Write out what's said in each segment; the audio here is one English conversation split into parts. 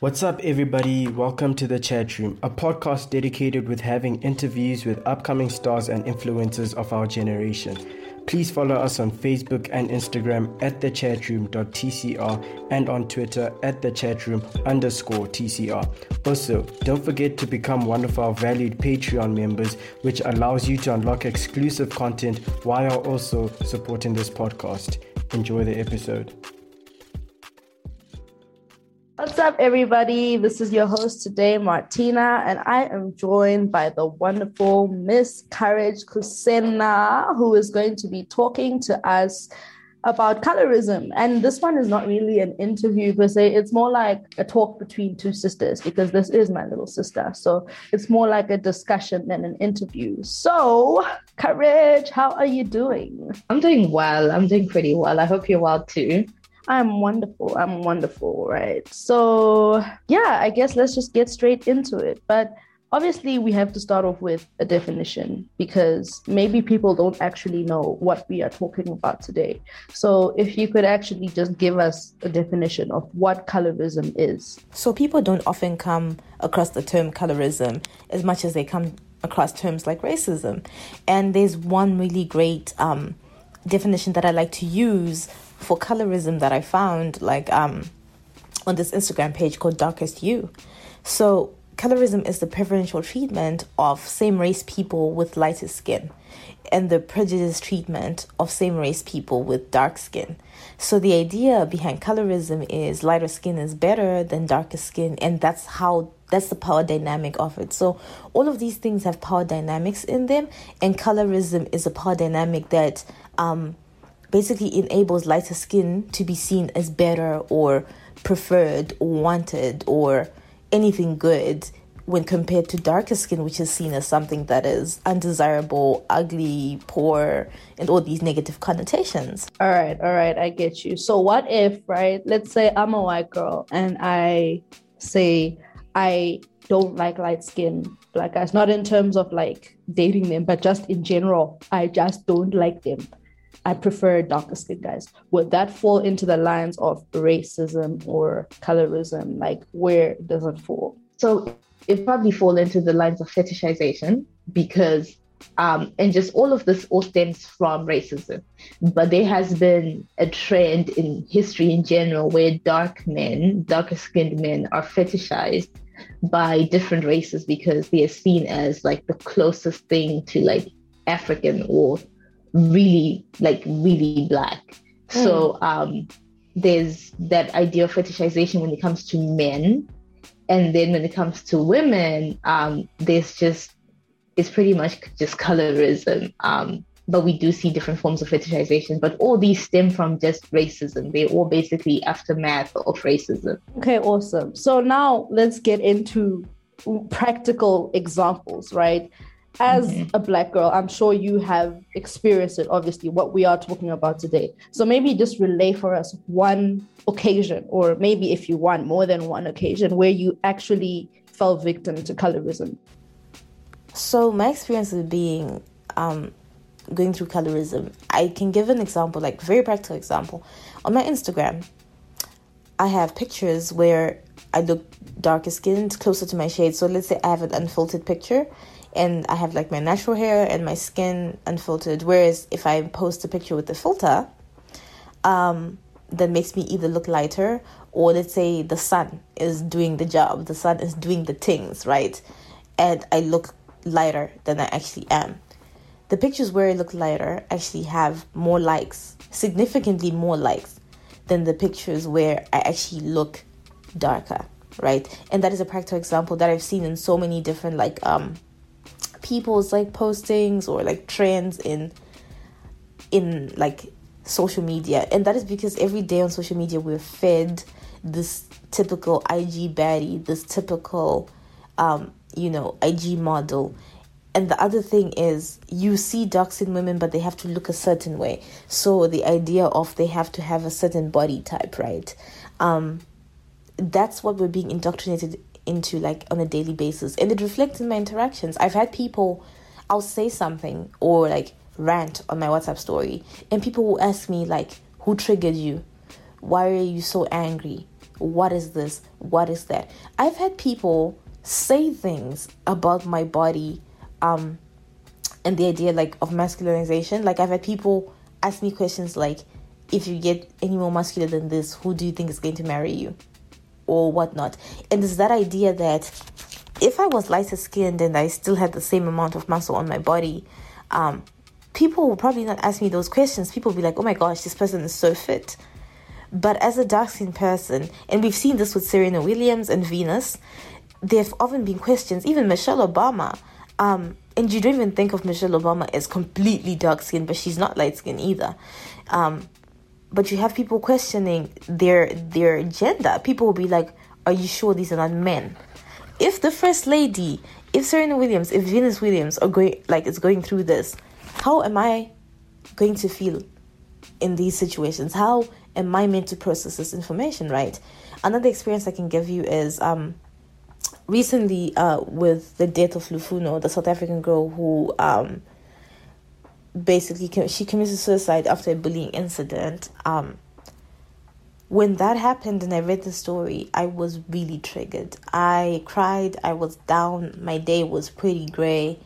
What's up, everybody? Welcome to the Chat Room, a podcast dedicated with having interviews with upcoming stars and influencers of our generation. Please follow us on Facebook and Instagram at thechatroom.tcr and on Twitter at thechatroom underscore TCR. Also, don't forget to become one of our valued Patreon members, which allows you to unlock exclusive content while also supporting this podcast. Enjoy the episode. What's up, everybody? This is your host today, Martina, and I am joined by the wonderful Miss Courage Kusena, who is going to be talking to us about colorism. And this one is not really an interview per se, it's more like a talk between two sisters because this is my little sister. So it's more like a discussion than an interview. So, Courage, how are you doing? I'm doing well. I'm doing pretty well. I hope you're well too. I'm wonderful. I'm wonderful, right? So, yeah, I guess let's just get straight into it. But obviously, we have to start off with a definition because maybe people don't actually know what we are talking about today. So, if you could actually just give us a definition of what colorism is. So, people don't often come across the term colorism as much as they come across terms like racism. And there's one really great um, definition that I like to use for colorism that I found like um on this Instagram page called Darkest You. So colorism is the preferential treatment of same race people with lighter skin and the prejudiced treatment of same race people with dark skin. So the idea behind colorism is lighter skin is better than darker skin and that's how that's the power dynamic of it. So all of these things have power dynamics in them and colorism is a power dynamic that um basically enables lighter skin to be seen as better or preferred or wanted or anything good when compared to darker skin, which is seen as something that is undesirable, ugly, poor, and all these negative connotations. All right, all right, I get you. So, what if, right? Let's say I'm a white girl and I say I don't like light skin black guys, not in terms of like dating them, but just in general. I just don't like them. I prefer darker skin guys. Would that fall into the lines of racism or colorism? Like, where does it fall? So it probably fall into the lines of fetishization because um, and just all of this all stems from racism. But there has been a trend in history in general where dark men, darker skinned men, are fetishized by different races because they are seen as like the closest thing to like African or really like really black. Mm. So um, there's that idea of fetishization when it comes to men, and then when it comes to women, um, there's just it's pretty much just colorism. Um, but we do see different forms of fetishization. But all these stem from just racism. They're all basically aftermath of racism. Okay, awesome. So now let's get into practical examples, right? As mm-hmm. a black girl i'm sure you have experienced it obviously what we are talking about today. So maybe just relay for us one occasion or maybe if you want more than one occasion where you actually fell victim to colorism. So my experience of being um, going through colorism i can give an example like very practical example. On my instagram i have pictures where i look darker skinned closer to my shade. So let's say i have an unfiltered picture and I have like my natural hair and my skin unfiltered. Whereas if I post a picture with the filter, um, that makes me either look lighter or let's say the sun is doing the job, the sun is doing the things, right? And I look lighter than I actually am. The pictures where I look lighter actually have more likes, significantly more likes than the pictures where I actually look darker, right? And that is a practical example that I've seen in so many different like um people's like postings or like trends in in like social media. And that is because every day on social media we're fed this typical IG baddie this typical um you know IG model. And the other thing is you see dark skinned women but they have to look a certain way. So the idea of they have to have a certain body type right? Um that's what we're being indoctrinated into like on a daily basis and it reflects in my interactions i've had people i'll say something or like rant on my whatsapp story and people will ask me like who triggered you why are you so angry what is this? What is that? I've had people say things about my body um and the idea like of masculinization. Like I've had people ask me questions like if you get any more muscular than this, who do you think is going to marry you? Or whatnot. And it's that idea that if I was lighter skinned and I still had the same amount of muscle on my body, um, people will probably not ask me those questions. People will be like, oh my gosh, this person is so fit. But as a dark skinned person, and we've seen this with Serena Williams and Venus, there have often been questions, even Michelle Obama. Um, and you don't even think of Michelle Obama as completely dark skinned, but she's not light skinned either. Um, but you have people questioning their their gender. People will be like, "Are you sure these are not men?" If the first lady, if Serena Williams, if Venus Williams are going like is going through this, how am I going to feel in these situations? How am I meant to process this information, right? Another experience I can give you is um, recently uh, with the death of Lufuno, the South African girl who um, basically she committed suicide after a bullying incident. Um, when that happened and I read the story, I was really triggered. I cried, I was down, my day was pretty gray,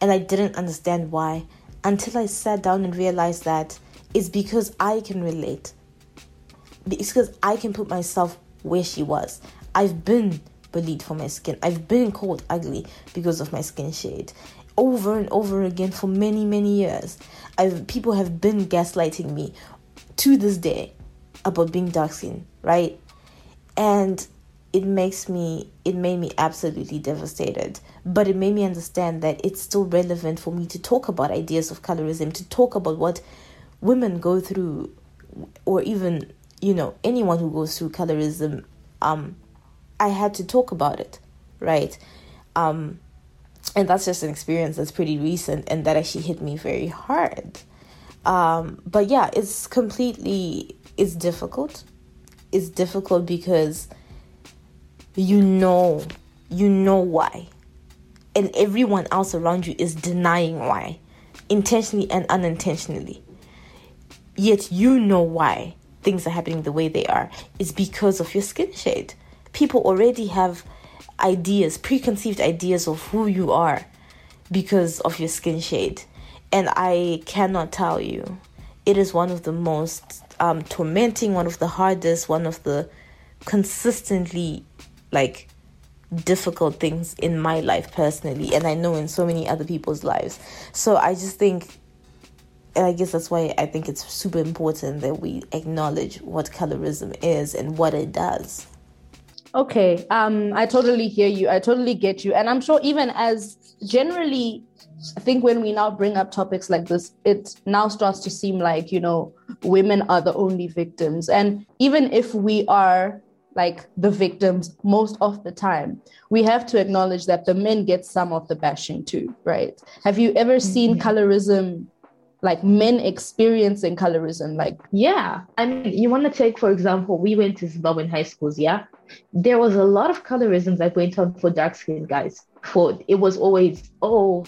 and I didn't understand why until I sat down and realized that it's because I can relate. It's because I can put myself where she was. I've been bullied for my skin. I've been called ugly because of my skin shade. Over and over again for many, many years. I've people have been gaslighting me to this day about being dark skin, right? And it makes me it made me absolutely devastated but it made me understand that it's still relevant for me to talk about ideas of colorism to talk about what women go through or even you know anyone who goes through colorism um i had to talk about it right um and that's just an experience that's pretty recent and that actually hit me very hard. Um but yeah it's completely it's difficult. It's difficult because you know you know why. And everyone else around you is denying why intentionally and unintentionally. Yet you know why things are happening the way they are. It's because of your skin shade. People already have ideas preconceived ideas of who you are because of your skin shade and i cannot tell you it is one of the most um, tormenting one of the hardest one of the consistently like difficult things in my life personally and I know in so many other people's lives. So I just think and I guess that's why I think it's super important that we acknowledge what colorism is and what it does. Okay, um, I totally hear you. I totally get you. And I'm sure even as generally, I think when we now bring up topics like this, it now starts to seem like, you know, women are the only victims. And even if we are like the victims most of the time we have to acknowledge that the men get some of the bashing too right have you ever seen mm-hmm. colorism like men experiencing colorism like yeah i mean you want to take for example we went to zimbabwean high schools yeah there was a lot of colorism that went on for dark skinned guys. For it was always oh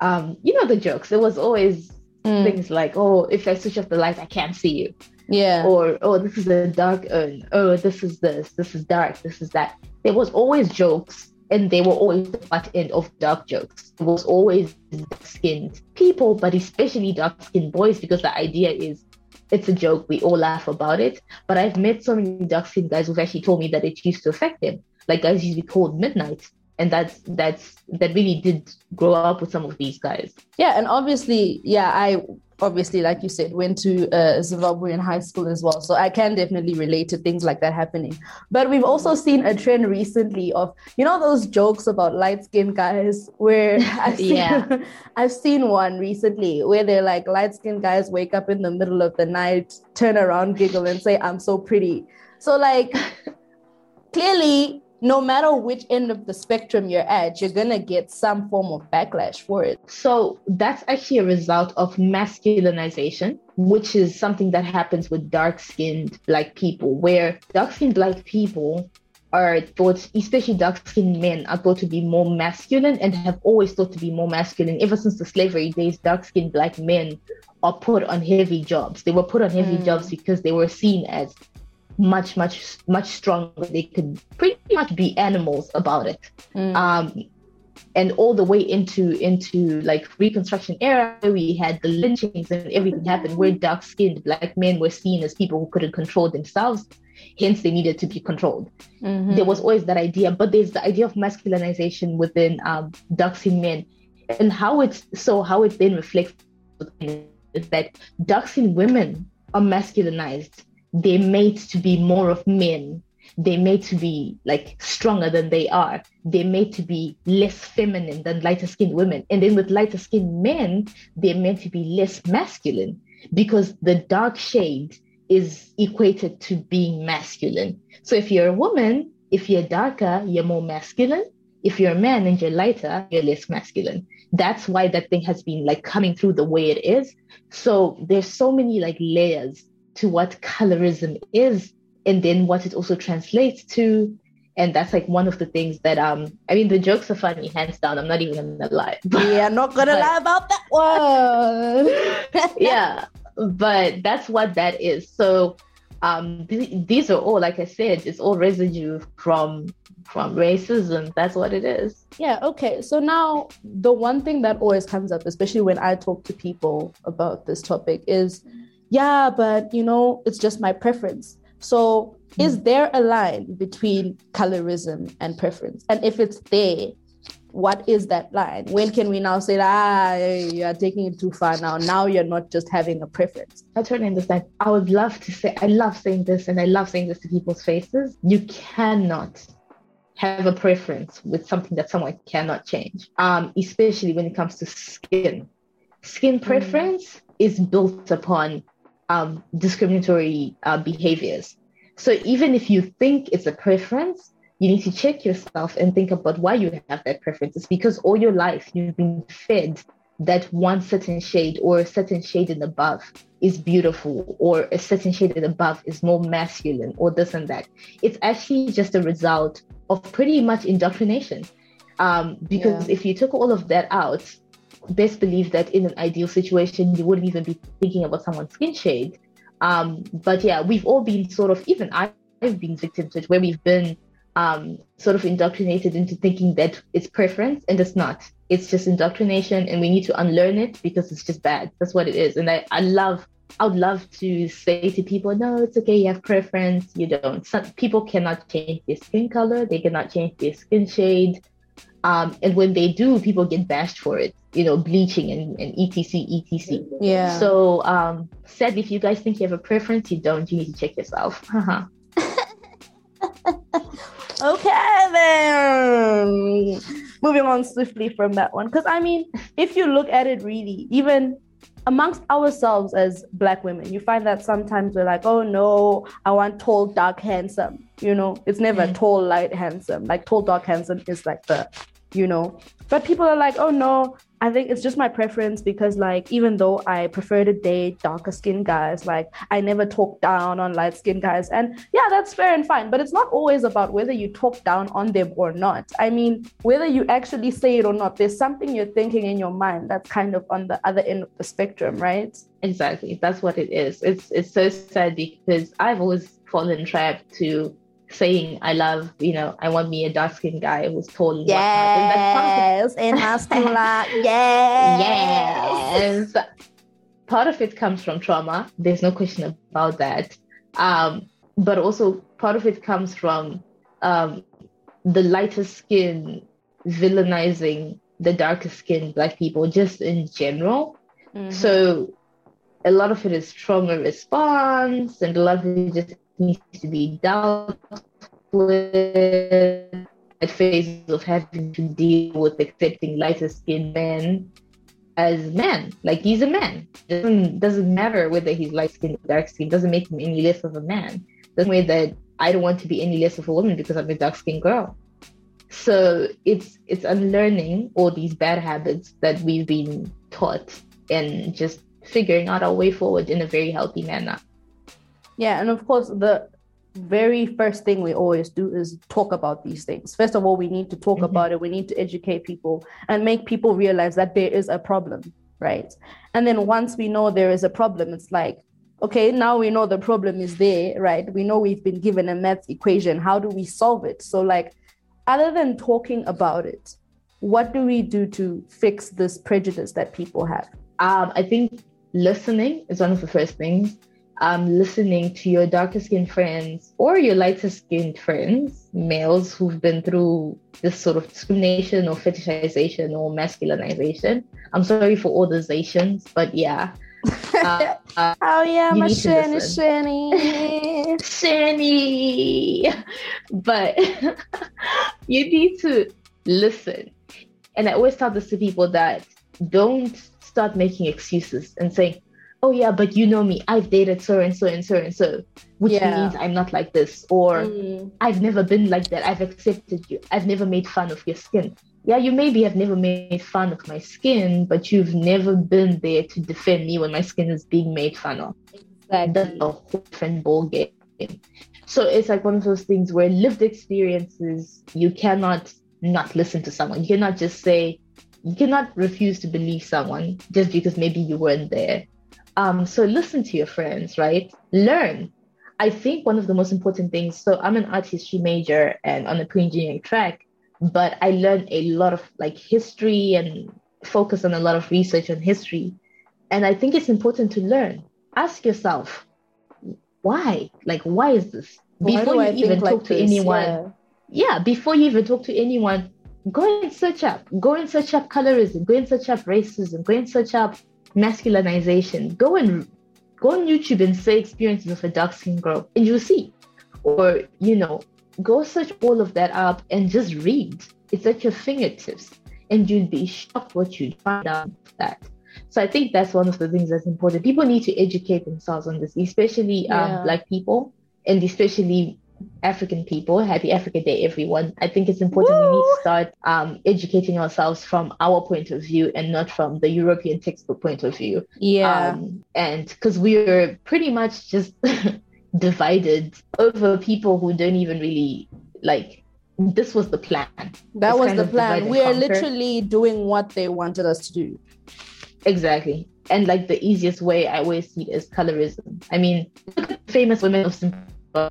um you know the jokes. It was always mm. things like oh if i switch off the light i can't see you. Yeah. Or oh this is a dark urn oh this is this this is dark this is that. There was always jokes and they were always the butt end of dark jokes. It was always dark-skinned people but especially dark-skinned boys because the idea is it's a joke. We all laugh about it. But i've met so many dark-skinned guys who've actually told me that it used to affect them. Like guys used to be called midnight and that's that's that really did grow up with some of these guys yeah and obviously yeah i obviously, like you said, went to uh, Zimbabwean high school as well. So I can definitely relate to things like that happening. But we've also seen a trend recently of, you know, those jokes about light skinned guys where I've seen, yeah. I've seen one recently where they're like light skinned guys wake up in the middle of the night, turn around, giggle, and say, I'm so pretty. So, like, clearly, no matter which end of the spectrum you're at, you're gonna get some form of backlash for it. So that's actually a result of masculinization, which is something that happens with dark skinned black people, where dark skinned black people are thought, especially dark skinned men, are thought to be more masculine and have always thought to be more masculine. Ever since the slavery days, dark skinned black men are put on heavy jobs. They were put on heavy mm. jobs because they were seen as much, much, much stronger. They could pretty much be animals about it. Mm. Um, and all the way into into like Reconstruction era, we had the lynchings and everything happened where dark-skinned black men were seen as people who couldn't control themselves. Hence, they needed to be controlled. Mm-hmm. There was always that idea, but there's the idea of masculinization within um, dark-skinned men, and how it's so how it then reflects is that dark-skinned women are masculinized. They're made to be more of men they're made to be like stronger than they are. They're made to be less feminine than lighter skinned women. And then with lighter skinned men, they're meant to be less masculine because the dark shade is equated to being masculine. So if you're a woman, if you're darker, you're more masculine. If you're a man and you're lighter, you're less masculine. That's why that thing has been like coming through the way it is. So there's so many like layers to what colorism is and then what it also translates to. And that's like one of the things that um I mean the jokes are funny hands down. I'm not even gonna lie. Yeah not gonna but, lie about that one. Yeah but that's what that is. So um th- these are all like I said it's all residue from from racism. That's what it is. Yeah okay. So now the one thing that always comes up especially when I talk to people about this topic is yeah but you know it's just my preference so, is hmm. there a line between colorism and preference? And if it's there, what is that line? When can we now say, ah, you're taking it too far now? Now you're not just having a preference. I totally understand. I would love to say, I love saying this and I love saying this to people's faces. You cannot have a preference with something that someone cannot change, um, especially when it comes to skin. Skin hmm. preference mm. is built upon um, discriminatory uh, behaviors. So even if you think it's a preference, you need to check yourself and think about why you have that preference. It's because all your life you've been fed that one certain shade or a certain shade and above is beautiful or a certain shade and above is more masculine or this and that. It's actually just a result of pretty much indoctrination. Um, because yeah. if you took all of that out, best believe that in an ideal situation, you wouldn't even be thinking about someone's skin shade. Um, but yeah, we've all been sort of, even I've been victim to it, where we've been um, sort of indoctrinated into thinking that it's preference and it's not. It's just indoctrination and we need to unlearn it because it's just bad. That's what it is. And I, I love, I would love to say to people, no, it's okay, you have preference, you don't. Some people cannot change their skin color, they cannot change their skin shade. Um, and when they do, people get bashed for it you know, bleaching and, and etc, etc. Yeah. So um, sadly, if you guys think you have a preference, you don't. You need to check yourself. Uh-huh. okay then. Moving on swiftly from that one, because I mean, if you look at it really, even amongst ourselves as black women, you find that sometimes we're like, oh no, I want tall, dark, handsome. You know, it's never mm. tall, light, handsome. Like tall, dark, handsome is like the, you know. But people are like, oh no, I think it's just my preference because, like, even though I prefer to date darker skinned guys, like, I never talk down on light skinned guys. And yeah, that's fair and fine. But it's not always about whether you talk down on them or not. I mean, whether you actually say it or not, there's something you're thinking in your mind that's kind of on the other end of the spectrum, right? Exactly. That's what it is. It's, it's so sad because I've always fallen trapped to saying I love, you know, I want me a dark skinned guy who's tall and yes, and masculine, yes, yes. Part of it comes from trauma. There's no question about that. Um, but also part of it comes from um, the lighter skin villainizing the darker skinned black people just in general. Mm-hmm. So a lot of it is trauma response and a lot of it just needs to be dealt with that phase of having to deal with accepting lighter skinned men as men. Like he's a man. Doesn't doesn't matter whether he's light skinned or dark skinned, doesn't make him any less of a man. The same way that I don't want to be any less of a woman because I'm a dark skinned girl. So it's it's unlearning all these bad habits that we've been taught and just figuring out our way forward in a very healthy manner. Yeah, and of course, the very first thing we always do is talk about these things. First of all, we need to talk mm-hmm. about it. We need to educate people and make people realize that there is a problem, right? And then once we know there is a problem, it's like, okay, now we know the problem is there, right? We know we've been given a math equation. How do we solve it? So, like, other than talking about it, what do we do to fix this prejudice that people have? Um, I think listening is one of the first things. Um, listening to your darker skinned friends or your lighter skinned friends, males who've been through this sort of discrimination or fetishization or masculinization. I'm sorry for all those Asians, but yeah, uh, uh, oh yeah, my shiny, shiny, shiny. But you need to listen. And I always tell this to people that don't start making excuses and saying, "Oh yeah, but you know me. I've dated so and so and so and so, which yeah. means I'm not like this," or mm. "I've never been like that. I've accepted you. I've never made fun of your skin." yeah, you maybe have never made fun of my skin, but you've never been there to defend me when my skin is being made fun of. Exactly. That's a whole different ball game. So it's like one of those things where lived experiences, you cannot not listen to someone. You cannot just say, you cannot refuse to believe someone just because maybe you weren't there. Um, so listen to your friends, right? Learn. I think one of the most important things. So I'm an art history major and on the pre-engineering track but I learned a lot of like history and focus on a lot of research on history. And I think it's important to learn. Ask yourself, why? Like, why is this? Before you even talk to anyone. Yeah. yeah, before you even talk to anyone, go and search up. Go and search up colorism. Go and search up racism. Go and search up masculinization. Go and go on YouTube and say experiences of a dark skinned girl, and you'll see. Or, you know, go search all of that up and just read. It's at your fingertips, and you'd be shocked what you'd find out that. So I think that's one of the things that's important. People need to educate themselves on this, especially um, yeah. Black people and especially African people. Happy Africa Day, everyone. I think it's important Woo! we need to start um, educating ourselves from our point of view and not from the European textbook point of view. Yeah. Um, and because we're pretty much just divided over people who don't even really like this was the plan. That it's was the plan. We are literally doing what they wanted us to do. Exactly. And like the easiest way I always see it is colorism. I mean, look at famous women of Zimbabwe,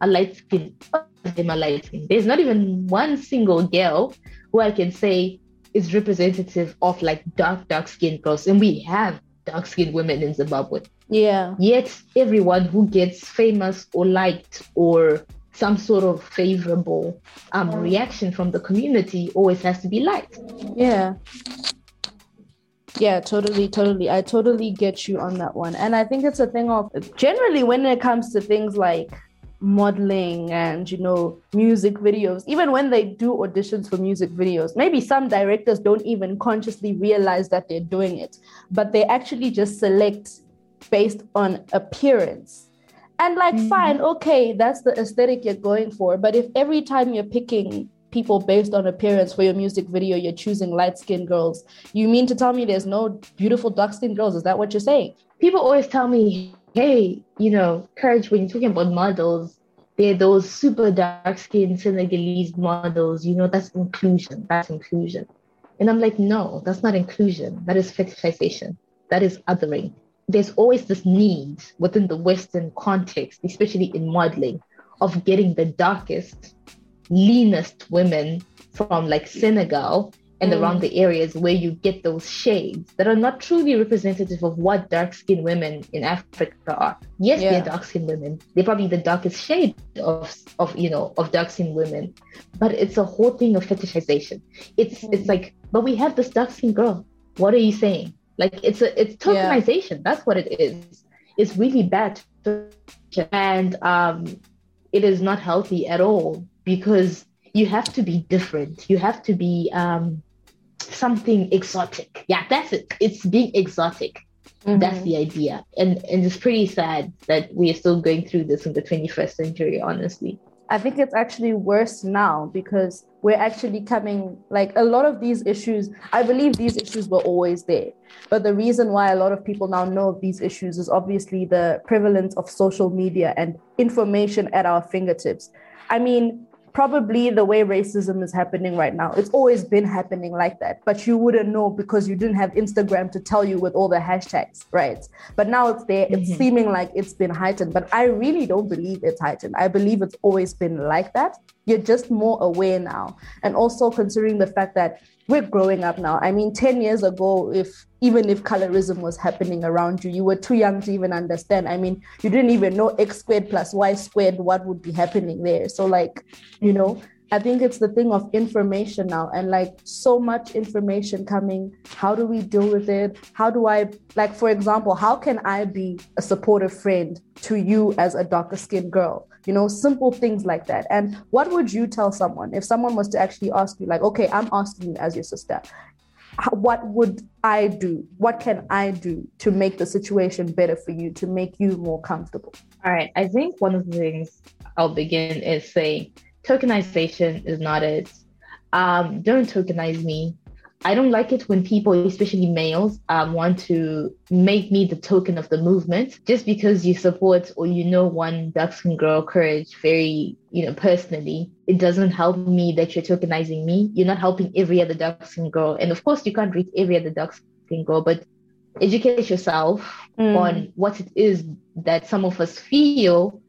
a light skin, them a light skin. There's not even one single girl who I can say is representative of like dark, dark skinned girls. And we have dark skinned women in Zimbabwe. Yeah. Yet everyone who gets famous or liked or some sort of favorable um, reaction from the community always has to be liked. Yeah. Yeah, totally, totally. I totally get you on that one. And I think it's a thing of generally when it comes to things like modeling and you know music videos even when they do auditions for music videos maybe some directors don't even consciously realize that they're doing it but they actually just select based on appearance. And like, mm-hmm. fine, okay, that's the aesthetic you're going for. But if every time you're picking people based on appearance for your music video, you're choosing light skinned girls, you mean to tell me there's no beautiful dark skinned girls? Is that what you're saying? People always tell me, hey, you know, Courage, when you're talking about models, they're those super dark skinned Senegalese models, you know, that's inclusion. That's inclusion. And I'm like, no, that's not inclusion. That is fetishization. That is othering there's always this need within the Western context, especially in modeling, of getting the darkest, leanest women from like Senegal and mm. around the areas where you get those shades that are not truly representative of what dark skinned women in Africa are. Yes, yeah. they're dark skinned women. They're probably the darkest shade of of you know of dark skinned women. But it's a whole thing of fetishization. It's mm. it's like, but we have this dark skinned girl. What are you saying? Like it's a it's tokenization. Yeah. That's what it is. It's really bad, and um, it is not healthy at all because you have to be different. You have to be um, something exotic. Yeah, that's it. It's being exotic. Mm-hmm. That's the idea, and and it's pretty sad that we are still going through this in the 21st century. Honestly. I think it's actually worse now because we're actually coming like a lot of these issues. I believe these issues were always there. But the reason why a lot of people now know of these issues is obviously the prevalence of social media and information at our fingertips. I mean, probably the way racism is happening right now. It's always been happening like that, but you wouldn't know because you didn't have Instagram to tell you with all the hashtags, right? But now it's there. It's mm-hmm. seeming like it's been heightened, but I really don't believe it's heightened. I believe it's always been like that. You're just more aware now. And also considering the fact that we're growing up now. I mean, 10 years ago, if even if colorism was happening around you, you were too young to even understand. I mean, you didn't even know x squared plus y squared, what would be happening there. So, like, you know, I think it's the thing of information now and like so much information coming. How do we deal with it? How do I, like, for example, how can I be a supportive friend to you as a darker skinned girl? You know, simple things like that. And what would you tell someone if someone was to actually ask you, like, okay, I'm asking you as your sister, what would I do? What can I do to make the situation better for you, to make you more comfortable? All right. I think one of the things I'll begin is saying tokenization is not it. Um, don't tokenize me. I don't like it when people, especially males, um, want to make me the token of the movement just because you support or you know one dark skin girl courage very, you know, personally. It doesn't help me that you're tokenizing me. You're not helping every other dark skin girl. And of course, you can't reach every other dark skin girl, but educate yourself mm. on what it is that some of us feel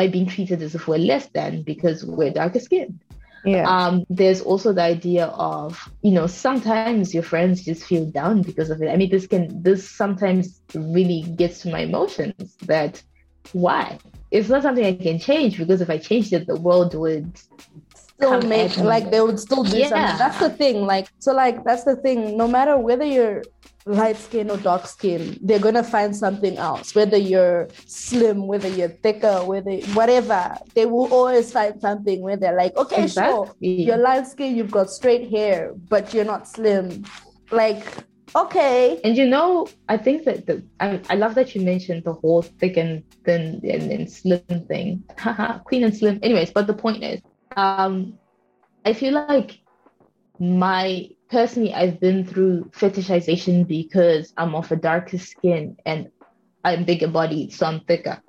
by being treated as if we're less than because we're darker skinned. Yeah. Um, there's also the idea of, you know, sometimes your friends just feel down because of it. I mean, this can, this sometimes really gets to my emotions that why? It's not something I can change because if I changed it, the world would still make, like, they would still do yeah. something. That's the thing. Like, so, like, that's the thing. No matter whether you're light skin or dark skin, they're gonna find something else. Whether you're slim, whether you're thicker, whether whatever, they will always find something where they're like, okay, exactly. sure, you're light skin, you've got straight hair, but you're not slim. Like, okay. And you know, I think that the I, I love that you mentioned the whole thick and thin and, and slim thing. Queen and slim. Anyways, but the point is, um, I feel like my personally, I've been through fetishization because I'm of a darker skin and I'm bigger bodied, so I'm thicker,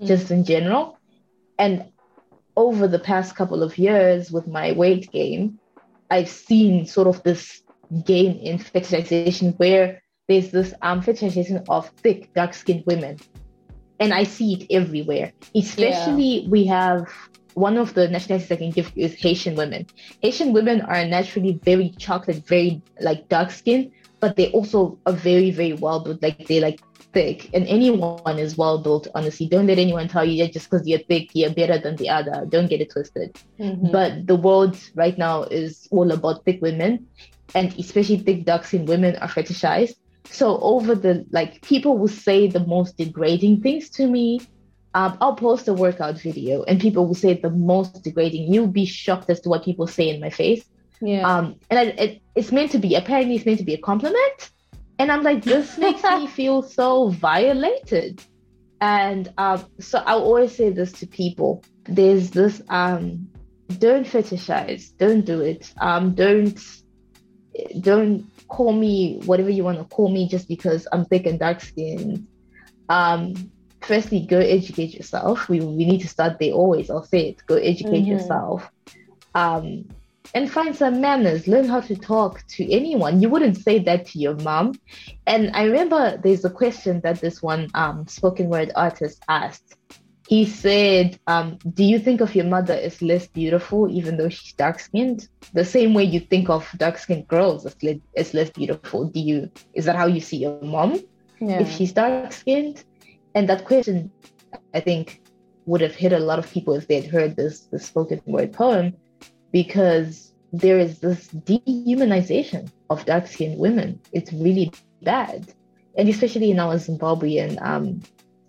mm. just in general. And over the past couple of years with my weight gain, I've seen sort of this gain in fetishization where there's this um, fetishization of thick, dark skinned women. And I see it everywhere. Especially, yeah. we have one of the nationalities I can give you is Haitian women. Haitian women are naturally very chocolate, very like dark skin, but they also are very, very well built. Like they like thick, and anyone is well built. Honestly, don't let anyone tell you that just because you're thick, you're better than the other. Don't get it twisted. Mm-hmm. But the world right now is all about thick women, and especially thick dark skin women are fetishized. So over the like, people will say the most degrading things to me um, I'll post a workout video and people will say the most degrading. You'll be shocked as to what people say in my face. Yeah. Um, and I, it, it's meant to be, apparently, it's meant to be a compliment. And I'm like, this makes me feel so violated. And um, so I'll always say this to people there's this, um, don't fetishize, don't do it. Um, don't, don't call me whatever you want to call me just because I'm thick and dark skinned. Um, firstly, go educate yourself. We, we need to start there always. I'll say it. Go educate mm-hmm. yourself. Um, and find some manners. Learn how to talk to anyone. You wouldn't say that to your mom. And I remember there's a question that this one um, spoken word artist asked. He said, um, Do you think of your mother as less beautiful, even though she's dark skinned? The same way you think of dark skinned girls as, le- as less beautiful. Do you? Is that how you see your mom? Yeah. If she's dark skinned? And that question, I think, would have hit a lot of people if they had heard this, this spoken word poem, because there is this dehumanization of dark skinned women. It's really bad. And especially in our Zimbabwean um,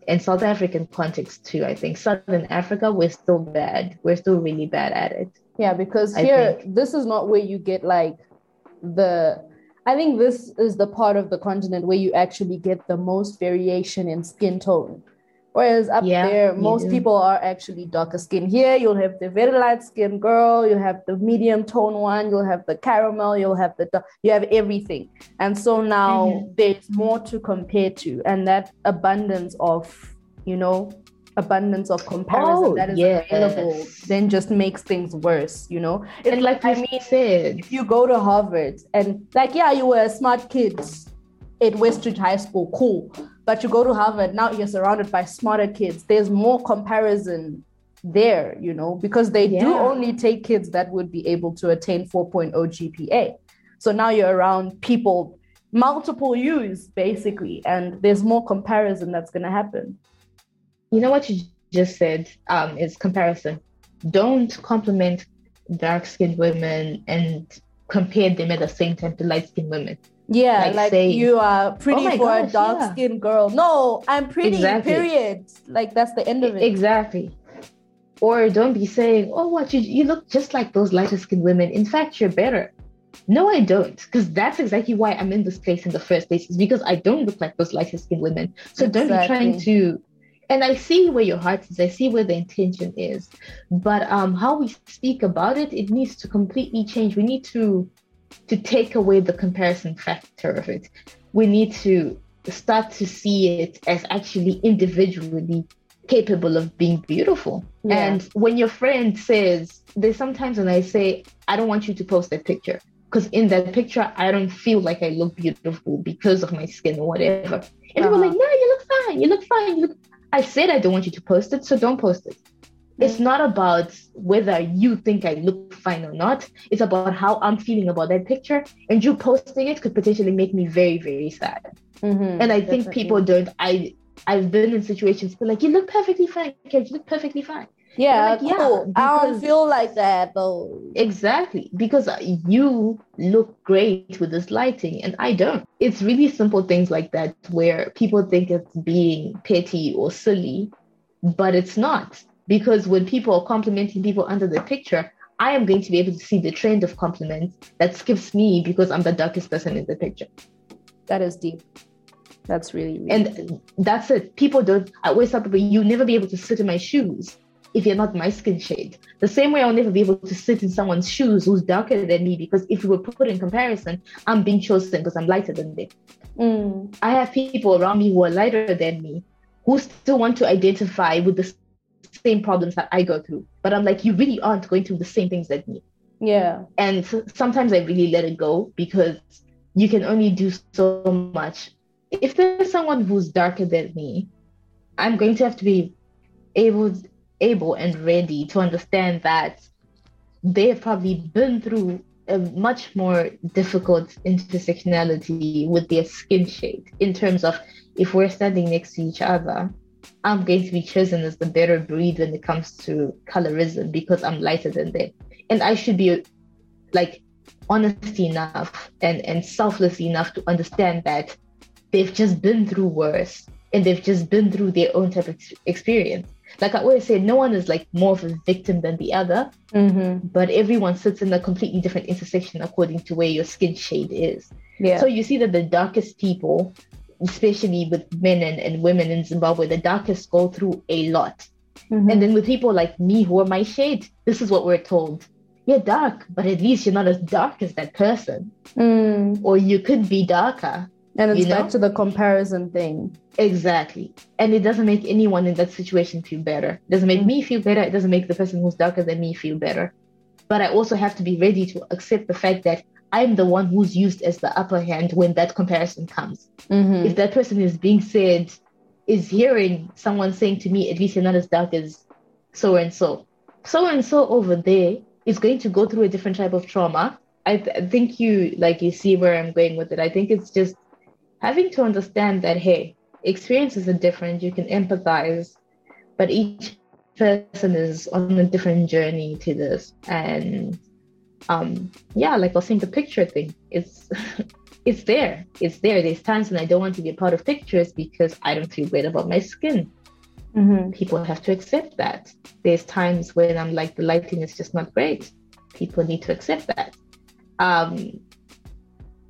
and South African context too, I think. Southern Africa, we're still bad. We're still really bad at it. Yeah, because here, this is not where you get like the I think this is the part of the continent where you actually get the most variation in skin tone. Whereas up yeah, there, most do. people are actually darker skin. Here, you'll have the very light skin girl, you'll have the medium tone one, you'll have the caramel, you'll have the you have everything. And so now mm-hmm. there's more to compare to, and that abundance of you know abundance of comparison Oh, that is yes. available then just makes things worse you know? It's and like i you mean said, if you go to harvard and like yeah you were a smart kid at westridge high school cool but you go to harvard now you're surrounded by smarter kids. There's more comparison there you know because they do only take kids that would be able to attain 4.0 gpa so now you're around people multiple U's basically, and there's more comparison that's gonna happen. You know what you just said um, is comparison. Don't compliment dark skinned women and compare them at the same time to light skinned women. Yeah, Like like, say, you are pretty "Oh for a gosh, dark yeah." skinned girl. No, I'm pretty, Exactly. period. Like that's the end of it. Exactly. Or don't be saying, oh, what, you, you look just like those lighter skinned women. In fact, you're better. No, I don't. Because that's exactly why I'm in this place in the first place, is because I don't look like those lighter skinned women. So don't be trying to. And I see where your heart is, I see where the intention is. But um, how we speak about it, it needs to completely change. We need to to take away the comparison factor of it. We need to start to see it as actually individually capable of being beautiful. Yeah. And when your friend says, there's sometimes when I say, I don't want you to post that picture because in that picture, I don't feel like I look beautiful because of my skin or whatever. And people are Uh-huh. like, no, you look fine. You look fine. You look... I said I don't want you to post it, so don't post it. It's not about whether you think I look fine or not. It's about how I'm feeling about that picture. And you posting it could potentially make me very, very sad. Mhm, And I think people don't. I I've been in situations where like you look perfectly fine, Kev, you look perfectly fine. Yeah, like, yeah, cool. I don't feel like that though. Exactly, because you look great with this lighting, and I don't. It's really simple things like that where people think it's being petty or silly, but it's not. Because when people are complimenting people under the picture, I am going to be able to see the trend of compliments that skips me because I'm the darkest person in the picture. That is deep. That's really, really deep. And that's it. People don't. I always tell people, you'll never be able to sit in my shoes if you're not my skin shade. The same way I'll never be able to sit in someone's shoes who's darker than me because if we were put in comparison, I'm being chosen because I'm lighter than them. Mm, I have people around me who are lighter than me who still want to identify with the same problems that I go through. But I'm like, you really aren't going through the same things that me. yeah. And sometimes I really let it go because you can only do so much. If there's someone who's darker than me, I'm going to have to be able able and ready to understand that they have probably been through a much more difficult intersectionality with their skin shade in terms of if we're standing next to each other, I'm going to be chosen as the better breed when it comes to colorism because I'm lighter than them. And I should be like honest enough and, and selfless enough to understand that they've just been through worse and they've just been through their own type of experience. Like I always say, no one is like more of a victim than the other, Mm-hmm. but everyone sits in a completely different intersection according to where your skin shade is. Yeah. So you see that the darkest people, especially with men and, and women in Zimbabwe, the darkest go through a lot. Mhm. And then with people like me who are my shade, this is what we're told. You're dark, but at least you're not as dark as that person. Mm. Or you could be darker. And it's you know? back to the comparison thing. Exactly. And it doesn't make anyone in that situation feel better. It doesn't make Mm. me feel better. It doesn't make the person who's darker than me feel better. But I also have to be ready to accept the fact that I'm the one who's used as the upper hand when that comparison comes. Mhm. If that person is being said, is hearing someone saying to me, at least you're not as dark as so and so. So and so over there is going to go through a different type of trauma. I, th- I think you like you see where I'm going with it. I think it's just having to understand that hey, experiences are different. You can empathize, but each person is on a different journey to this. And um, yeah, like I was saying, the picture thing, it's it's there. It's there. There's times when I don't want to be a part of pictures because I don't feel great about my skin. Mhm. People have to accept that. There's times when I'm like the lighting is just not great. People need to accept that. Um,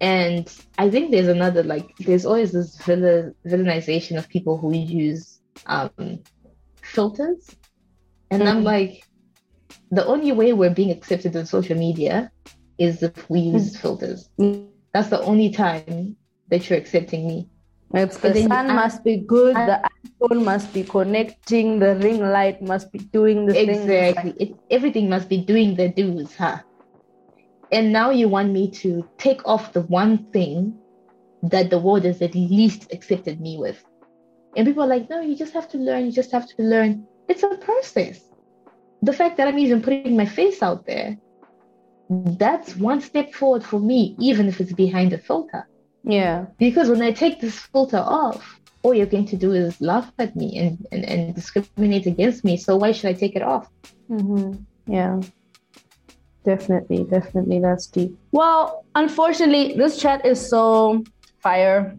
and I think there's another like there's always this villain, villainization of people who use um, filters, and I'm Mhm. like, the only way we're being accepted on social media is if we use filters. Mm. That's the only time that you're accepting me. It's the sun must be good, the iPhone must be connecting, the ring light must be doing the exactly. It, everything must be doing the do's, huh? And now you want me to take off the one thing that the world has at least accepted me with. And people are like, no, you just have to learn, you just have to learn. It's a process. The fact that I'm even putting my face out there, that's one step forward for me, even if it's behind a filter. Yeah. Because when I take this filter off, all you're going to do is laugh at me and, and, and discriminate against me. So why should I take it off? Mm-hmm. Yeah. Definitely, definitely. That's deep. Well, unfortunately, this chat is so fire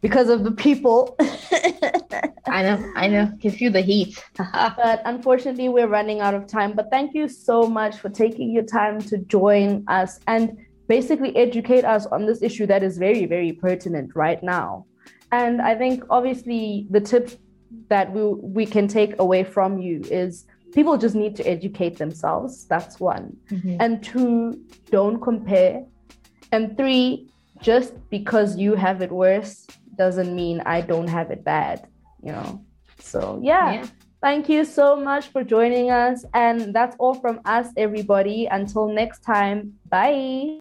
because of the people. I know, I know. Can feel the heat. but unfortunately, we're running out of time. But thank you so much for taking your time to join us and basically educate us on this issue that is very, very pertinent right now. And I think obviously the tips that we we can take away from you is people just need to educate themselves. That's one. Mm-hmm. And two, don't compare. And three, just because you have it worse doesn't mean I don't have it bad, you know? So, yeah. yeah. Thank you so much for joining us. And that's all from us, everybody. Until next time, bye.